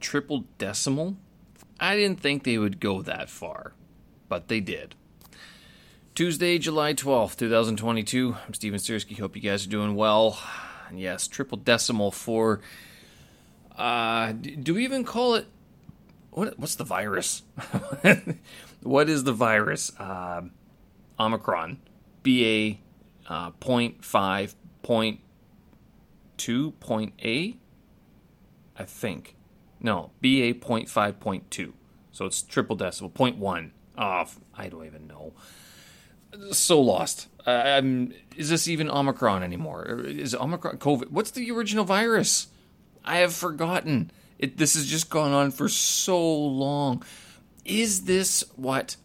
triple decimal. I didn't think they would go that far, but they did. Tuesday, July 12th, 2022. I'm Steven Sersky. Hope you guys are doing well. Yes, triple decimal for. Uh, do we even call it? What, what's the virus? what is the virus? Uh, Omicron. BA uh, 0.5, 0.2, point A? I think. No, BA 0.5.2. So it's triple decimal, 0.1 ah, off. I don't even know so lost. Is this even Omicron anymore? Is Omicron COVID? What's the original virus? I have forgotten. It, this has just gone on for so long. Is this what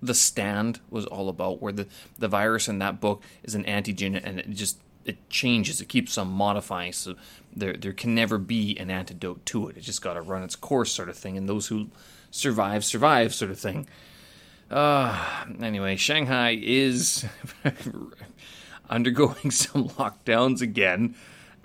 the stand was all about? Where the, the virus in that book is an antigen and it just it changes. It keeps on modifying, so there there can never be an antidote to it. It just got to run its course, sort of thing. And those who survive survive, sort of thing. Uh, anyway, Shanghai is undergoing some lockdowns again,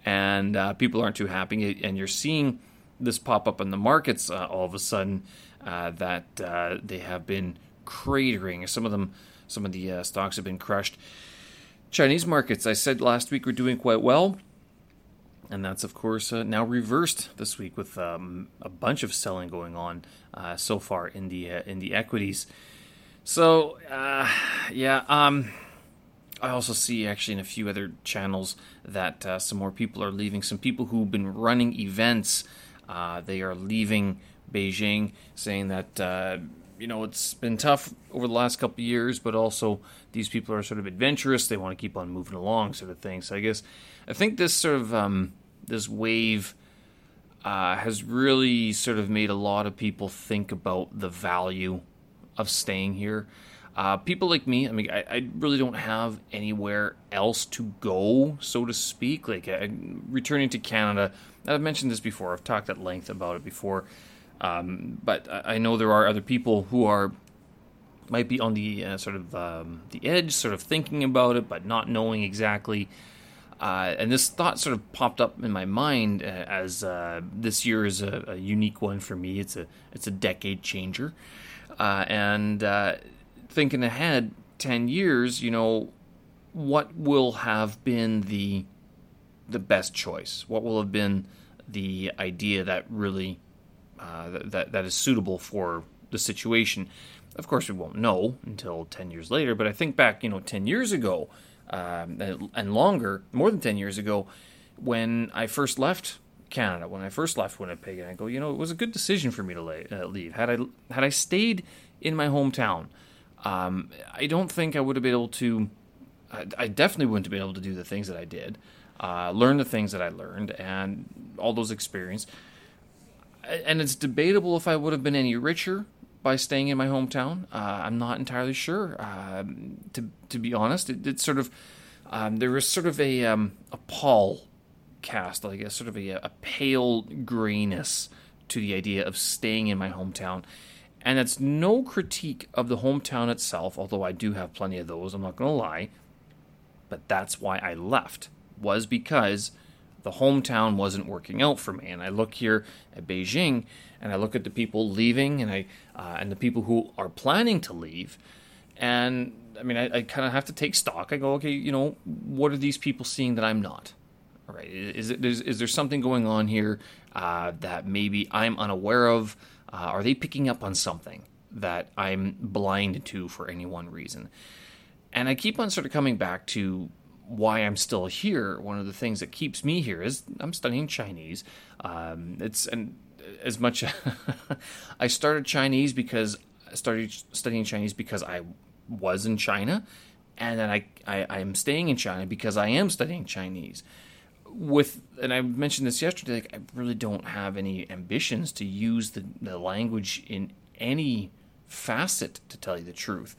and uh, people aren't too happy. And you're seeing this pop up in the markets uh, all of a sudden uh, that uh, they have been cratering. Some of them, some of the uh, stocks have been crushed. Chinese markets, I said last week, were doing quite well. And that's, of course, now reversed this week with um, a bunch of selling going on so far in the in the equities. So, uh, yeah, um, I also see actually in a few other channels that uh, some more people are leaving. Some people who've been running events, uh, they are leaving Beijing, saying that uh, you know it's been tough over the last couple years, but also these people are sort of adventurous. They want to keep on moving along, sort of thing. So I guess I think this sort of um, this wave. Uh, has really sort of made a lot of people think about the value of staying here. Uh, people like me, I mean, I, I, really don't have anywhere else to go, so to speak. Like returning to Canada, I've mentioned this before. I've talked at length about it before, um, but I know there are other people who are might be on the uh, sort of um, the edge, sort of thinking about it, but not knowing exactly. Uh, and this thought sort of popped up in my mind uh, as uh, this year is a, a, unique one for me. It's a it's a decade changer. Uh, and uh, thinking ahead 10 years, you know, what will have been the the best choice? What will have been the idea that really uh, that that is suitable for the situation? Of course, we won't know until 10 years later. But I think back, you know, 10 years ago um, and longer, more than 10 years ago, when I first left Canada when I first left Winnipeg, and I go, you know, it was a good decision for me to lay, uh, leave. Had I had I stayed in my hometown, um, I don't think I would have been able to. I, I, definitely wouldn't have been able to do the things that I did, uh, learn the things that I learned, and all those experiences. And it's debatable if I would have been any richer by staying in my hometown. Uh, I'm not entirely sure. Um, to to be honest, it, it's sort of um, there was sort of a um, a pall cast, like a sort of a, a pale grayness to the idea of staying in my hometown. And it's no critique of the hometown itself, although I do have plenty of those, I'm not going to lie. But that's why I left, was because the hometown wasn't working out for me. And I look here at Beijing, and I look at the people leaving, and I uh, and the people who are planning to leave, and I mean, I, I kind of have to take stock. I go, okay, you know, what are these people seeing that I'm not? All right, is, it, is, is there something going on here uh, that maybe I'm unaware of? Uh, are they picking up on something that I'm blind to for any one reason? And I keep on sort of coming back to why I'm still here. One of the things that keeps me here is I'm studying Chinese. Um, it's and as much I started Chinese because I started studying Chinese because I was in China, and then I, I I'm staying in China because I am studying Chinese with and I mentioned this yesterday, like I really don't have any ambitions to use the, the language in any facet to tell you the truth.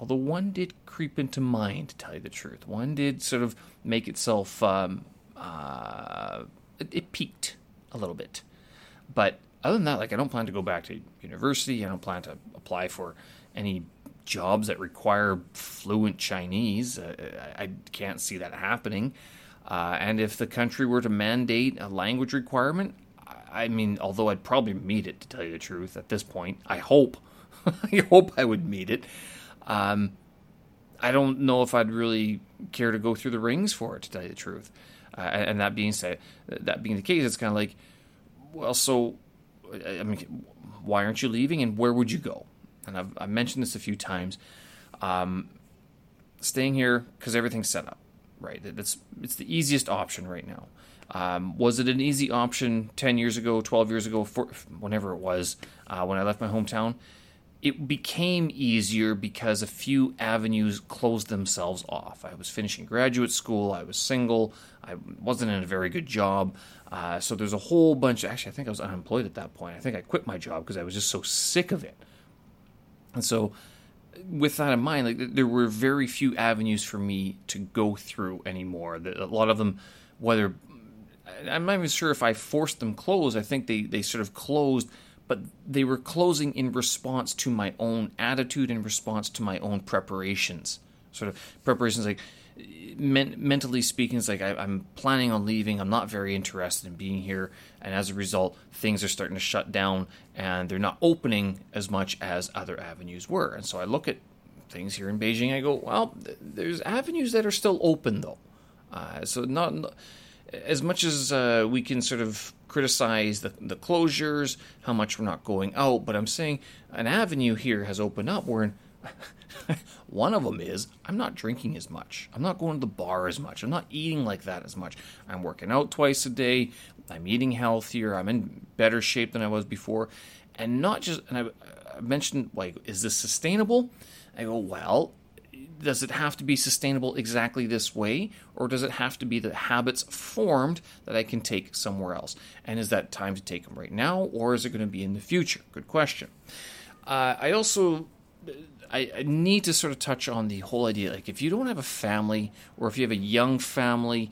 Although one did creep into mind to tell you the truth. One did sort of make itself um, uh, it, it peaked a little bit. But other than that, like I don't plan to go back to university. I don't plan to apply for any jobs that require fluent Chinese. Uh, I can't see that happening. Uh, and if the country were to mandate a language requirement, I, I mean, although I'd probably meet it to tell you the truth at this point, I hope. I hope I would meet it. Um, I don't know if I'd really care to go through the rings for it to tell you the truth. Uh, and that being said, that being the case, it's kind of like, well, so I mean, why aren't you leaving, and where would you go? And I've, I've mentioned this a few times. Um, staying here because everything's set up, right? That's it's the easiest option right now. Um, was it an easy option 10 years ago, 12 years ago, for, whenever it was, uh, when I left my hometown? It became easier because a few avenues closed themselves off. I was finishing graduate school, I was single, I wasn't in a very good job. Uh, so there's a whole bunch. Actually, I think I was unemployed at that point. I think I quit my job because I was just so sick of it. And so, with that in mind, like there were very few avenues for me to go through anymore. A lot of them, whether I'm not even sure if I forced them closed. I think they they sort of closed, but they were closing in response to my own attitude, in response to my own preparations. Sort of preparations like men- mentally speaking, it's like I, am planning on leaving. I'm not very interested in being here, and as a result, things are starting to shut down, and they're not opening as much as other avenues were. And so I look at things here in Beijing. I go, well, th- there's avenues that are still open though. Uh, so not, not, as much as uh, we can sort of criticize the, the closures, how much we're not going out, but I'm saying an avenue here has opened up where. One of them is I'm not drinking as much. I'm not going to the bar as much. I'm not eating like that as much. I'm working out twice a day. I'm eating healthier. I'm in better shape than I was before. And not just, and I, I mentioned, like, is this sustainable? I go, well, does it have to be sustainable exactly this way or does it have to be the habits formed that i can take somewhere else? And is that time to take them right now or is it going to be in the future? Good question. Uh, i also I, I need to sort of touch on the whole idea. Like, if you don't have a family, or if you have a young family,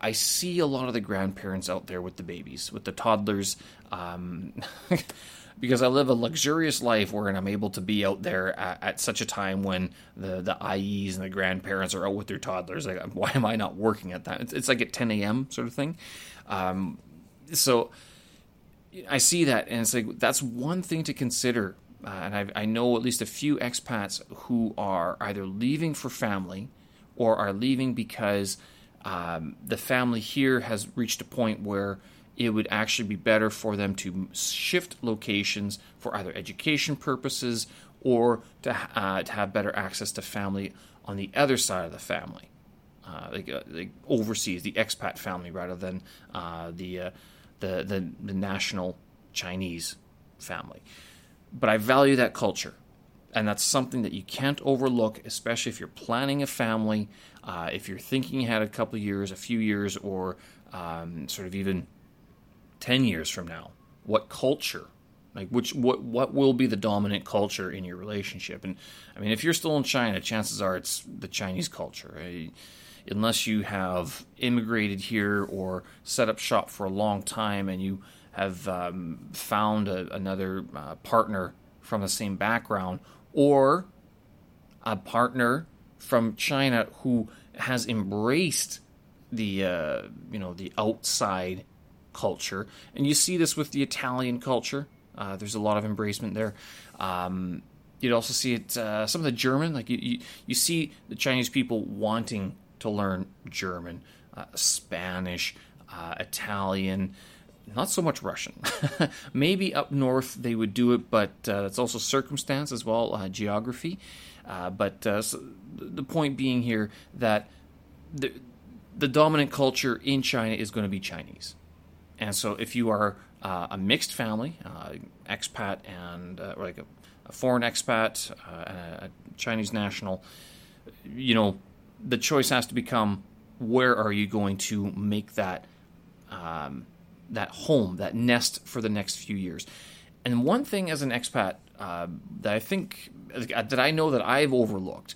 I see a lot of the grandparents out there with the babies, with the toddlers, um, because I live a luxurious life where I'm able to be out there at, at, such a time when the the ayis and the grandparents are out with their toddlers. Like, why am I not working at that? It's, it's like at 10 a.m. sort of thing. Um, so I see that, and it's like that's one thing to consider uh, and I've, i know at least a few expats who are either leaving for family or are leaving because um, the family here has reached a point where it would actually be better for them to shift locations for either education purposes or to, uh, to have better access to family on the other side of the family, uh, like, uh, like, overseas, the expat family rather than uh, the, uh, the, the the national Chinese family but I value that culture. And that's something that you can't overlook, especially if you're planning a family, uh, if you're thinking ahead a couple years, a few years, or um, sort of even 10 years from now. What culture like which what what will be the dominant culture in your relationship and i mean if you're still in china chances are it's the chinese culture right? unless you have immigrated here or set up shop for a long time and you have um, found a, another uh, partner from the same background, or a partner from China who has embraced the uh, you know the outside culture, and you see this with the Italian culture. Uh, there's a lot of embracement there. Um, you'd also see it uh, some of the German, like you, you, you see the Chinese people wanting to learn German, uh, Spanish, uh, Italian not so much Russian. Maybe up north they would do it, but uh, it's also circumstance as well, uh, geography. Uh, but uh, so the point being here that the, the dominant culture in China is going to be Chinese. And so if you are uh, a mixed family, uh, expat and like a, a, foreign expat and a, a Chinese national, you know, the choice has to become where are you going to make that um, that home, that nest for the next few years. And one thing as an expat uh, that I think that I know that I've overlooked,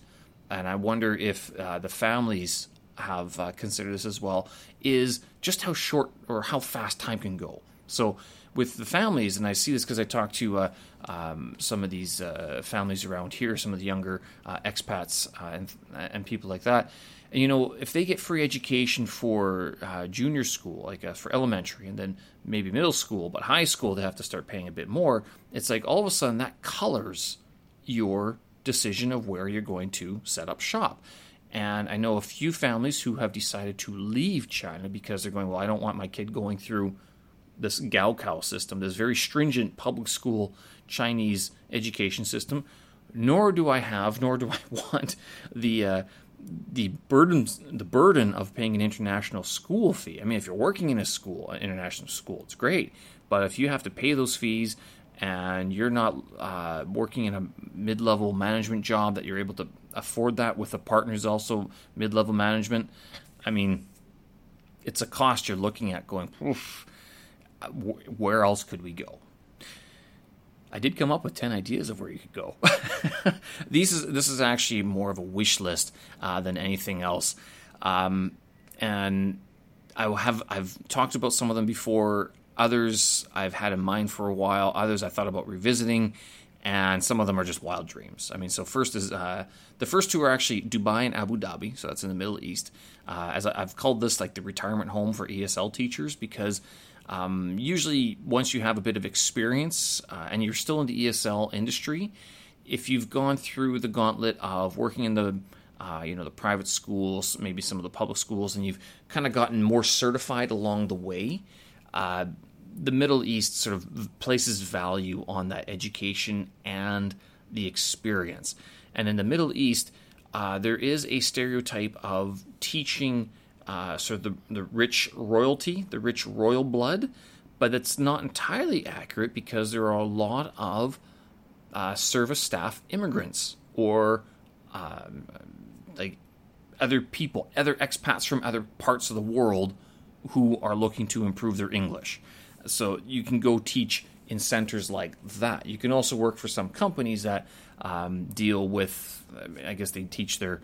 and I wonder if uh, the families have uh, considered this as well, is just how short or how fast time can go. So with the families, and I see this because I talk to uh, um, some of these uh, families around here, some of the younger uh, expats uh, and and people like that. And, you know, if they get free education for uh, junior school, like uh, for elementary, and then maybe middle school, but high school they have to start paying a bit more. It's like all of a sudden that colors your decision of where you're going to set up shop. And I know a few families who have decided to leave China because they're going, well, I don't want my kid going through this Gaokao system, this very stringent public school Chinese education system, nor do I have, nor do I want the uh, the burden the burden of paying an international school fee. I mean, if you're working in a school, an international school, it's great, but if you have to pay those fees and you're not uh, working in a mid-level management job that you're able to afford that with a partner who's also mid-level management, I mean, it's a cost you're looking at. Going, where else could we go? I did come up with ten ideas of where you could go. These is this is actually more of a wish list uh, than anything else, um, and I have I've talked about some of them before. Others I've had in mind for a while. Others I thought about revisiting, and some of them are just wild dreams. I mean, so first is uh, the first two are actually Dubai and Abu Dhabi, so that's in the Middle East. Uh, as I, have called this like the retirement home for ESL teachers because um, usually, once you have a bit of experience uh, and you're still in the ESL industry, if you've gone through the gauntlet of working in the uh, you know the private schools, maybe some of the public schools, and you've kind of gotten more certified along the way, uh, the Middle East sort of places value on that education and the experience. And in the Middle East, uh, there is a stereotype of teaching uh, sort of the, the rich royalty, the rich royal blood, but it's not entirely accurate because there are a lot of uh, service staff immigrants or um, like other people, other expats from other parts of the world who are looking to improve their English. So you can go teach in centers like that. You can also work for some companies that um, deal with, I guess they teach their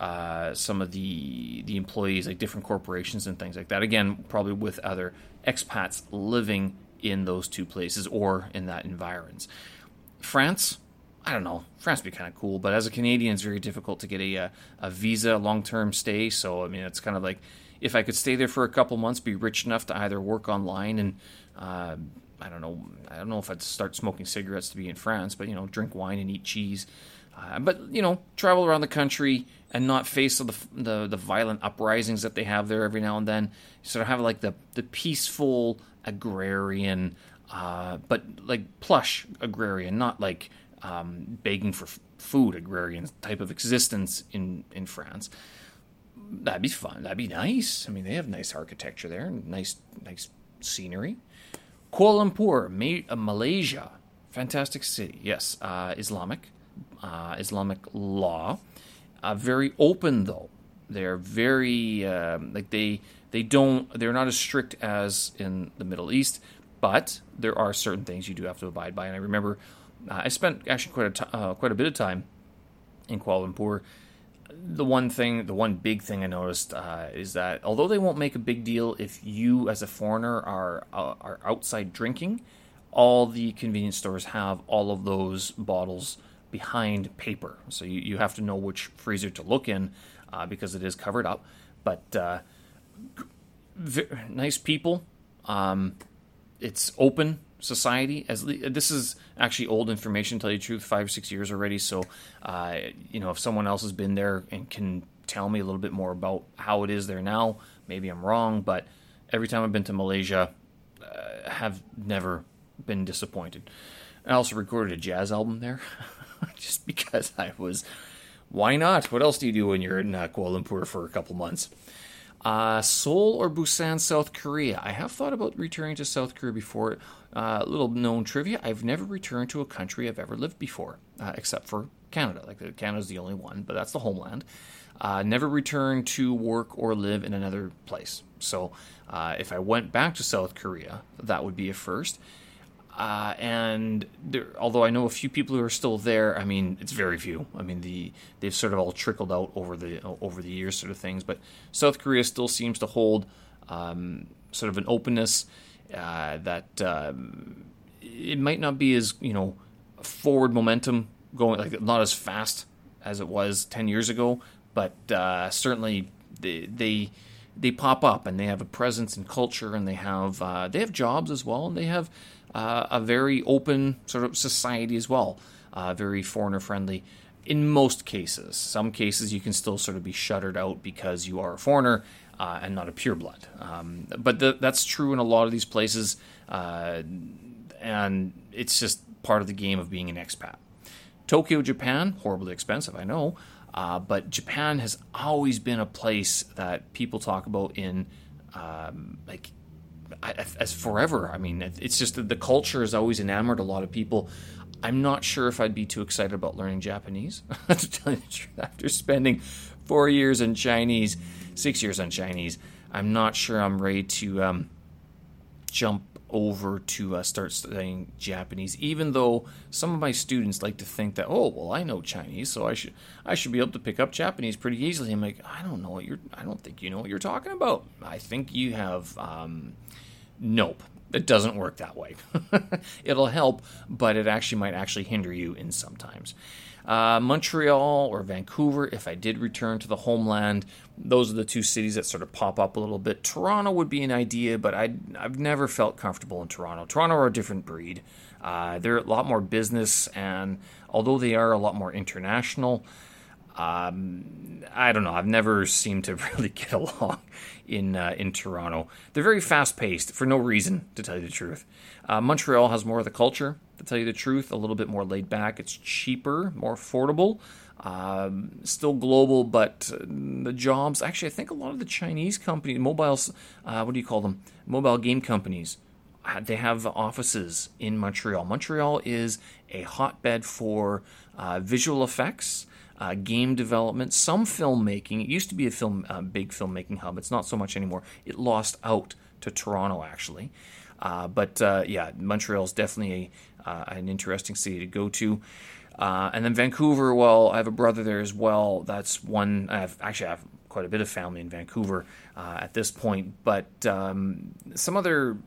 uh, some of the the employees, like different corporations and things like that. Again, probably with other expats living in those two places or in that environs. France, I don't know. France would be kind of cool, but as a Canadian, it's very difficult to get a a, a visa, long term stay. So I mean, it's kind of like if I could stay there for a couple months, be rich enough to either work online and uh, I don't know. I don't know if I'd start smoking cigarettes to be in France, but you know, drink wine and eat cheese. Uh, but you know, travel around the country and not face the, the, the violent uprisings that they have there every now and then. sort of have like the the peaceful agrarian, uh, but like plush agrarian, not like um, begging for f- food agrarian type of existence in in France. That'd be fun. That'd be nice. I mean, they have nice architecture there, nice nice scenery. Kuala Lumpur, uh, Malaysia, fantastic city. Yes, uh, Islamic uh, Islamic law. Uh, very open though. They're very um, like they they don't they're not as strict as in the Middle East, but there are certain things you do have to abide by. And I remember uh, I spent actually quite a t- uh, quite a bit of time in Kuala Lumpur. The one thing, the one big thing I noticed uh, is that although they won't make a big deal if you, as a foreigner, are uh, are outside drinking, all the convenience stores have all of those bottles behind paper. So you, you have to know which freezer to look in uh, because it is covered up. But uh, v- nice people. Um, it's open society. As this is actually old information, tell you the truth, five or six years already. So uh, you know, if someone else has been there and can tell me a little bit more about how it is there now, maybe I'm wrong. But every time I've been to Malaysia, uh, have never been disappointed. I also recorded a jazz album there. just because I was. Why not? What else do you do when you're in uh, Kuala Lumpur for a couple months? Uh, Seoul or Busan, South Korea. I have thought about returning to South Korea before. Uh, little known trivia: I've never returned to a country I've ever lived before, uh, except for Canada. Like Canada's the only one, but that's the homeland. Uh, never returned to work or live in another place. So, uh, if I went back to South Korea, that would be a first. Uh, and there, although I know a few people who are still there, I mean it's very few. I mean the they've sort of all trickled out over the over the years, sort of things. But South Korea still seems to hold um, sort of an openness, uh, that um, it might not be as you know forward momentum going like not as fast as it was 10 years ago but uh, certainly they, they they pop up and they have a presence and culture and they have uh, they have jobs as well and they have uh, a very open sort of society as well uh, very foreigner friendly. In most cases some cases you can still sort of be shuttered out because you are a foreigner uh, and not a pureblood um, but the, that's true in a lot of these places uh, and it's just part of the game of being an expat tokyo japan horribly expensive i know uh, but Japan has always been a place that people talk about in um, like as forever. I mean, it's just that the culture has always enamored a lot of people. I'm not sure if I'd be too excited about learning Japanese. to tell you the truth, after spending four years in Chinese, six years on Chinese, I'm not sure I'm ready to um, jump over to uh, start studying Japanese, even though some of my students like to think that, oh, well, I know Chinese, so I should I should be able to pick up Japanese pretty easily. I'm like, I don't know what you're, I don't think you know what you're talking about. I think you have, um, nope, it doesn't work that way. It'll help, but it actually might actually hinder you in sometimes. Uh, Montreal or Vancouver, if I did return to the homeland, those are the two cities that sort of pop up a little bit. Toronto would be an idea, but i have never felt comfortable in Toronto. Toronto are a different breed. Uh, they're a lot more business, and although they are a lot more international, um, I don't know. I've never seemed to really get along in uh, in Toronto. They're very fast paced for no reason, to tell you the truth. Uh, Montreal has more of the culture, to tell you the truth. A little bit more laid back. It's cheaper, more affordable. Um, still global, but the jobs. Actually, I think a lot of the Chinese companies, mobiles, uh, what do you call them? Mobile game companies. Uh, they have offices in Montreal. Montreal is a hotbed for uh, visual effects uh, game development, some filmmaking. It used to be a film, uh, big filmmaking hub. It's not so much anymore. It lost out to Toronto, actually. Uh, but uh, yeah, Montreal is definitely a, uh, an interesting city to go to. Uh, and then Vancouver, well, I have a brother there as well. That's one. I have actually I have quite a bit of family in Vancouver at this point. But um, some other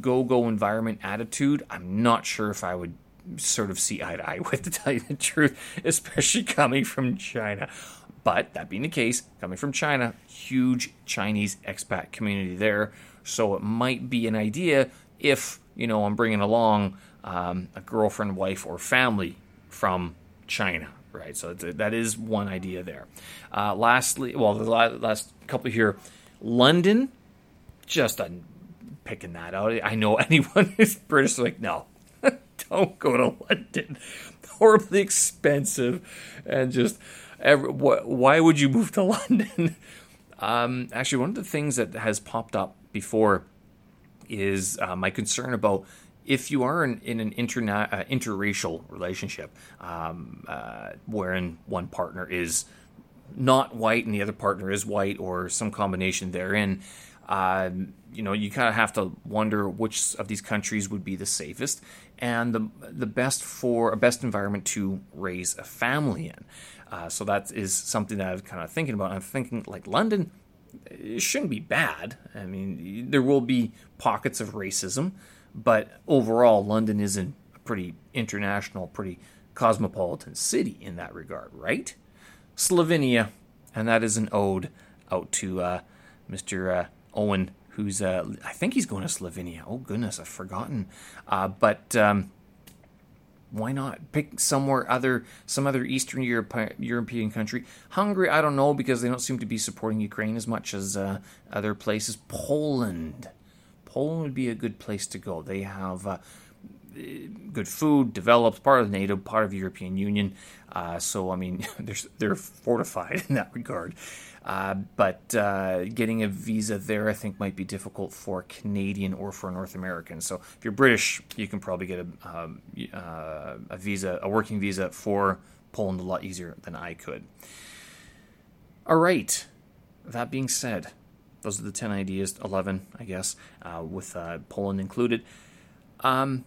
go-go environment attitude, I'm not sure if I would sort of see eye to eye with, to tell you the truth, especially coming from China. But that being the case, coming from China, huge Chinese expat community there. So it might be an idea if, you know, I'm bringing along um, a girlfriend, wife, or family from China, right? So that is one idea there. Uh, lastly, well, the last couple here, London, just a, picking that out. I know anyone who's British, like, no, don't go to London. Horribly expensive, and just every, wh- why would you move to London? um, actually, one of the things that has popped up before is uh, my concern about if you are in, in an interna- uh, interracial relationship, um, uh, wherein one partner is not white and the other partner is white, or some combination therein, um, you know, you kind of have to wonder which of these countries would be the safest and the the best for a best environment to raise a family in. Uh, so that is something that I'm kind of thinking about. I'm thinking like London, it shouldn't be bad. I mean, there will be pockets of racism, but overall, London is a pretty international, pretty cosmopolitan city in that regard, right? Slovenia, and that is an ode out to uh, Mr. Uh, Owen who's uh, I think he's going to Slovenia. Oh goodness, I've forgotten. Uh, but um, why not pick somewhere other, some other Eastern Europe, European country? Hungary, I don't know because they don't seem to be supporting Ukraine as much as uh, other places. Poland, Poland would be a good place to go. They have uh, good food, developed, part of NATO, part of the European Union. Uh, so I mean, they're they're fortified in that regard. Uh, but uh, getting a visa there, I think, might be difficult for Canadian or for North American. So if you're British, you can probably get a, um, uh, a visa, a working visa for Poland a lot easier than I could. All right. That being said, those are the 10 ideas, 11, I guess, uh, with uh, Poland included. Um,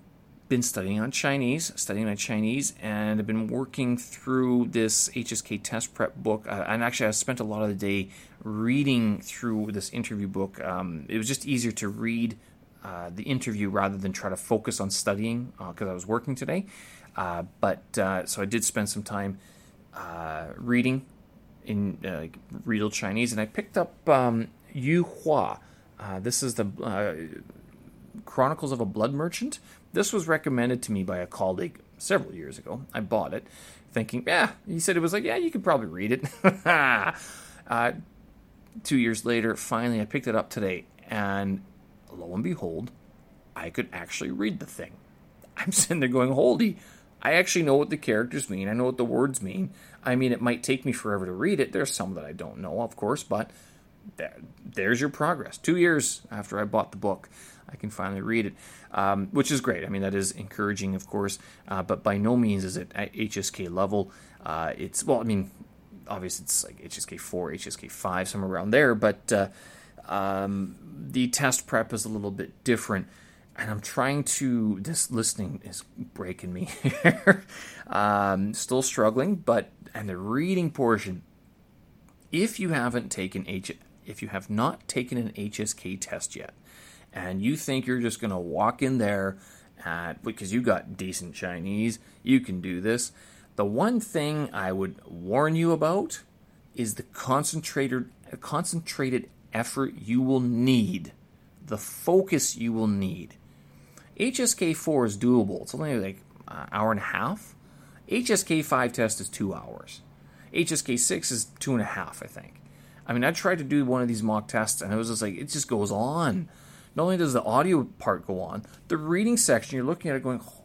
been studying on Chinese, studying my Chinese, and I've been working through this HSK test prep book. Uh, and actually, I spent a lot of the day reading through this interview book. Um, it was just easier to read uh, the interview rather than try to focus on studying because uh, I was working today. Uh, but uh, so I did spend some time uh, reading in real Chinese, and I picked up um, Yu Hua. this is the Chronicles of a Blood Merchant. This was recommended to me by a colleague several years ago. I bought it, thinking, yeah, he said it was like, yeah, you could probably read it. uh, two years later, finally, I picked it up today, and lo and behold, I could actually read the thing. I'm sitting there going, holy, I actually know what the characters mean. I know what the words mean. I mean, it might take me forever to read it. There's some that I don't know, of course, but there, there's your progress. Two years after I bought the book, I can finally read it, um, which is great. I mean, that is encouraging, of course, uh, but by no means is it at HSK level. Uh, it's, well, I mean, obviously it's like HSK 4, HSK 5, somewhere around there, but uh, um, the test prep is a little bit different. And I'm trying to, this listening is breaking me here. um, still struggling, but, and the reading portion, if you haven't taken H, if you have not taken an HSK test yet, and you think you're just going to walk in there at, because you got decent Chinese, you can do this. The one thing I would warn you about is the concentrated concentrated effort you will need, the focus you will need. HSK 4 is doable. It's only like an hour and a half. HSK 5 test is two hours. HSK 6 is two and a half, I think. I mean, I tried to do one of these mock tests and it was just like, it just goes on. Not only does the audio part go on, the reading section, you're looking at it going, oh,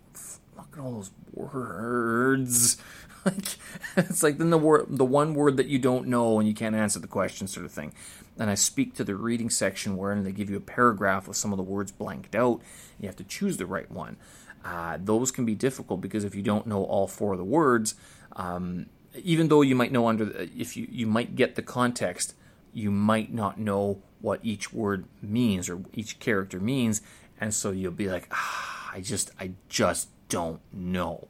look at all those words. like it's like then the word the one word that you don't know and you can't answer the question sort of thing. And I speak to the reading section wherein they give you a paragraph with some of the words blanked out. You have to choose the right one. Uh, those can be difficult because if you don't know all four of the words, um, even though you might know under if you you might get the context, you might not know what each word means or each character means, and so you'll be like, ah, I just I just don't know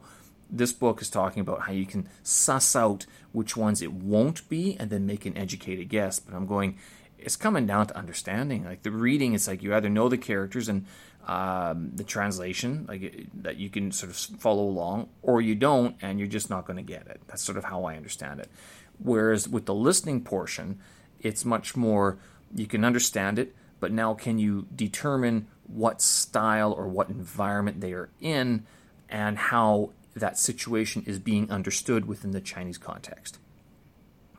this book is talking about how you can suss out which ones it won't be and then make an educated guess. But I'm going, it's coming down to understanding. Like the reading, it's like you either know the characters and um, the translation, like that you can sort of follow along, or you don't, and you're just not going to get it. That's sort of how I understand it. Whereas with the listening portion, it's much more you can understand it, but now can you determine what style or what environment they are in and how that situation is being understood within the Chinese context.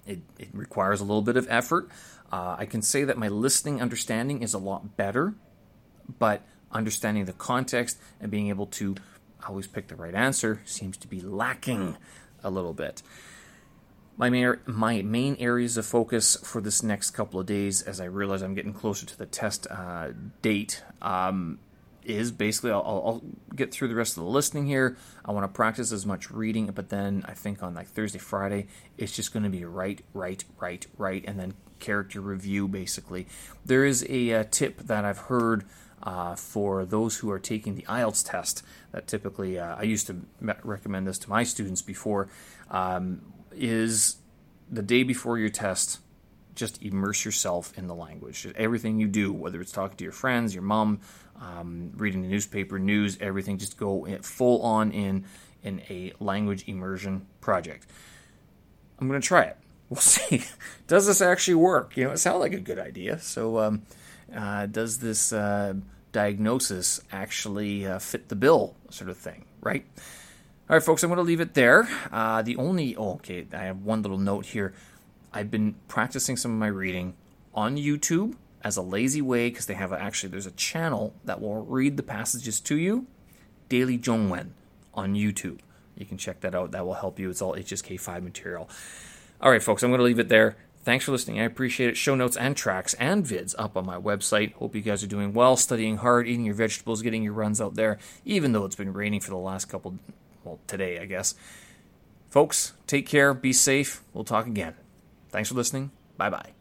It, it requires a little bit of effort. Uh, I can say that my listening understanding is a lot better, but understanding the context and being able to always pick the right answer seems to be lacking a little bit. My main, my main areas of focus for this next couple of days, as I realize I'm getting closer to the test uh, date, um, is basically I'll, I'll, get through the rest of the listening here. I want to practice as much reading, but then I think on like Thursday, Friday, it's just going to be right, right, right, right, and then character review basically. There is a, a uh, tip that I've heard uh, for those who are taking the IELTS test that typically uh, I used to recommend this to my students before um, is the day before your test just immerse yourself in the language. Everything you do, whether it's talking to your friends, your mom, um, reading the newspaper, news, everything. Just go full on in in a language immersion project. I'm going to try it. We'll see. does this actually work? You know, it sounds like a good idea. So, um, uh, does this uh, diagnosis actually uh, fit the bill, sort of thing, right? All right, folks, I'm going to leave it there. Uh, the only, oh, okay, I have one little note here. I've been practicing some of my reading on YouTube as a lazy way because they have a, actually there's a channel that will read the passages to you daily Zhongwen on YouTube. You can check that out. That will help you. It's all HSK5 material. All right, folks, I'm going to leave it there. Thanks for listening. I appreciate it. Show notes and tracks and vids up on my website. Hope you guys are doing well, studying hard, eating your vegetables, getting your runs out there, even though it's been raining for the last couple, well, today, I guess. Folks, take care, be safe. We'll talk again. Thanks for listening. Bye bye.